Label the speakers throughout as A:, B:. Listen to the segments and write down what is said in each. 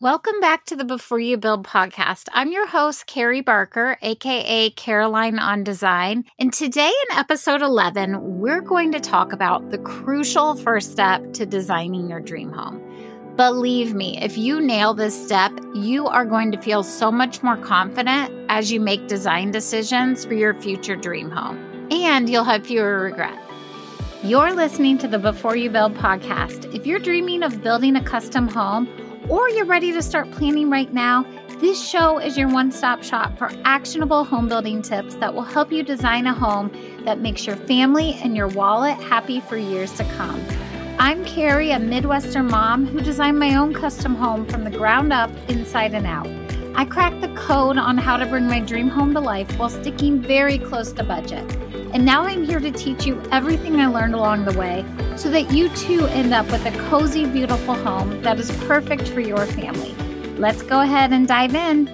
A: Welcome back to the Before You Build podcast. I'm your host, Carrie Barker, aka Caroline on Design. And today in episode 11, we're going to talk about the crucial first step to designing your dream home. Believe me, if you nail this step, you are going to feel so much more confident as you make design decisions for your future dream home. And you'll have fewer regrets. You're listening to the Before You Build podcast. If you're dreaming of building a custom home, or you're ready to start planning right now, this show is your one stop shop for actionable home building tips that will help you design a home that makes your family and your wallet happy for years to come. I'm Carrie, a Midwestern mom who designed my own custom home from the ground up, inside and out. I cracked the code on how to bring my dream home to life while sticking very close to budget. And now I'm here to teach you everything I learned along the way so that you too end up with a cozy, beautiful home that is perfect for your family. Let's go ahead and dive in.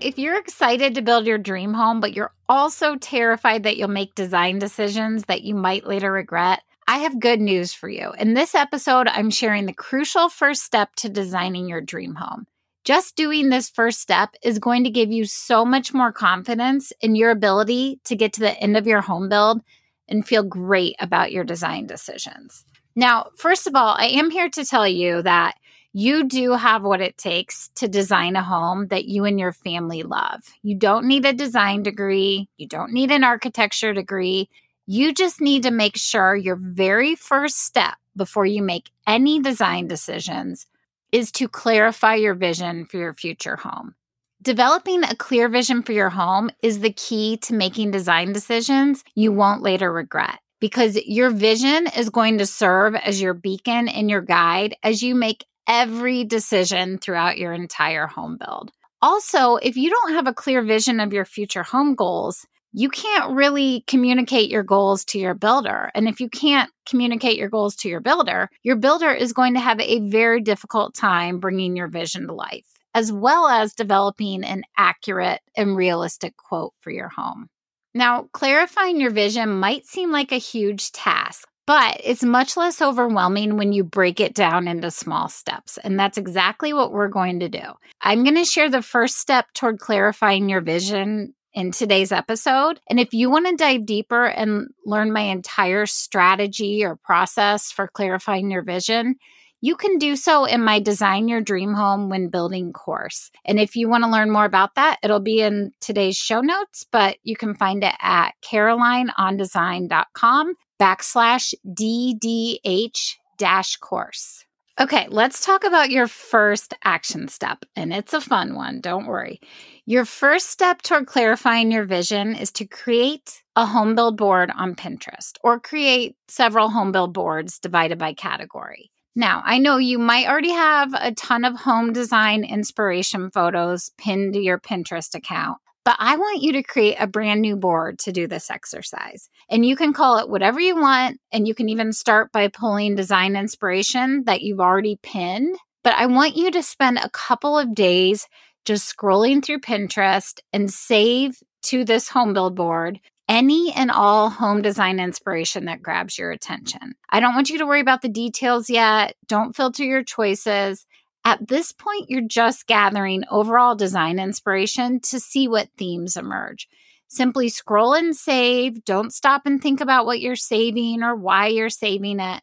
A: If you're excited to build your dream home, but you're also terrified that you'll make design decisions that you might later regret, I have good news for you. In this episode, I'm sharing the crucial first step to designing your dream home. Just doing this first step is going to give you so much more confidence in your ability to get to the end of your home build and feel great about your design decisions. Now, first of all, I am here to tell you that you do have what it takes to design a home that you and your family love. You don't need a design degree, you don't need an architecture degree. You just need to make sure your very first step before you make any design decisions is to clarify your vision for your future home. Developing a clear vision for your home is the key to making design decisions you won't later regret because your vision is going to serve as your beacon and your guide as you make every decision throughout your entire home build. Also, if you don't have a clear vision of your future home goals, you can't really communicate your goals to your builder. And if you can't communicate your goals to your builder, your builder is going to have a very difficult time bringing your vision to life, as well as developing an accurate and realistic quote for your home. Now, clarifying your vision might seem like a huge task, but it's much less overwhelming when you break it down into small steps. And that's exactly what we're going to do. I'm going to share the first step toward clarifying your vision in today's episode. And if you want to dive deeper and learn my entire strategy or process for clarifying your vision, you can do so in my Design Your Dream Home When Building course. And if you want to learn more about that, it'll be in today's show notes, but you can find it at carolineondesign.com backslash DDH dash course. Okay, let's talk about your first action step. And it's a fun one, don't worry. Your first step toward clarifying your vision is to create a home build board on Pinterest or create several home build boards divided by category. Now, I know you might already have a ton of home design inspiration photos pinned to your Pinterest account, but I want you to create a brand new board to do this exercise. And you can call it whatever you want. And you can even start by pulling design inspiration that you've already pinned. But I want you to spend a couple of days just scrolling through Pinterest and save to this home build board any and all home design inspiration that grabs your attention. I don't want you to worry about the details yet. Don't filter your choices. At this point, you're just gathering overall design inspiration to see what themes emerge. Simply scroll and save. Don't stop and think about what you're saving or why you're saving it.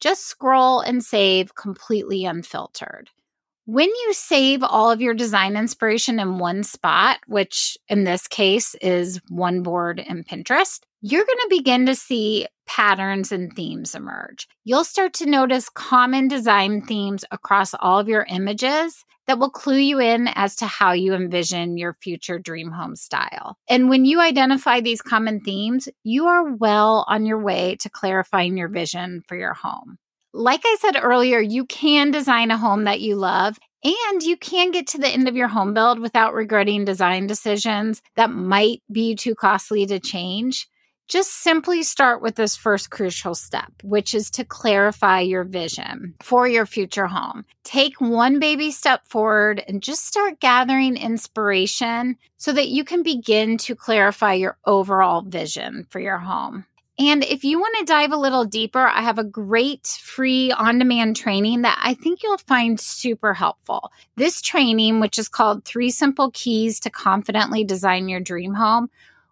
A: Just scroll and save completely unfiltered. When you save all of your design inspiration in one spot, which in this case is one board in Pinterest, you're going to begin to see patterns and themes emerge. You'll start to notice common design themes across all of your images that will clue you in as to how you envision your future dream home style. And when you identify these common themes, you are well on your way to clarifying your vision for your home. Like I said earlier, you can design a home that you love and you can get to the end of your home build without regretting design decisions that might be too costly to change. Just simply start with this first crucial step, which is to clarify your vision for your future home. Take one baby step forward and just start gathering inspiration so that you can begin to clarify your overall vision for your home. And if you want to dive a little deeper, I have a great free on demand training that I think you'll find super helpful. This training, which is called Three Simple Keys to Confidently Design Your Dream Home,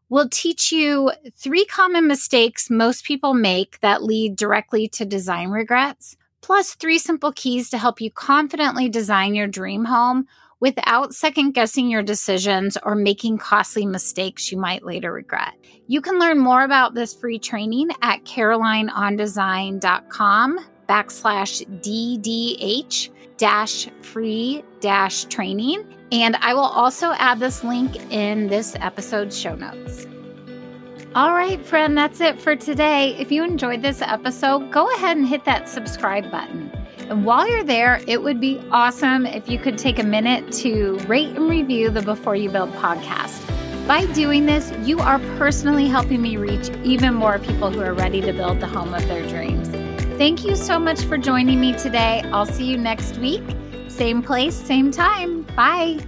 A: will teach you three common mistakes most people make that lead directly to design regrets, plus three simple keys to help you confidently design your dream home without second guessing your decisions or making costly mistakes you might later regret. You can learn more about this free training at carolineondesign.com backslash DDH dash free dash training. And I will also add this link in this episode's show notes. All right, friend, that's it for today. If you enjoyed this episode, go ahead and hit that subscribe button. And while you're there, it would be awesome if you could take a minute to rate and review the Before You Build podcast. By doing this, you are personally helping me reach even more people who are ready to build the home of their dreams. Thank you so much for joining me today. I'll see you next week. Same place, same time. Bye.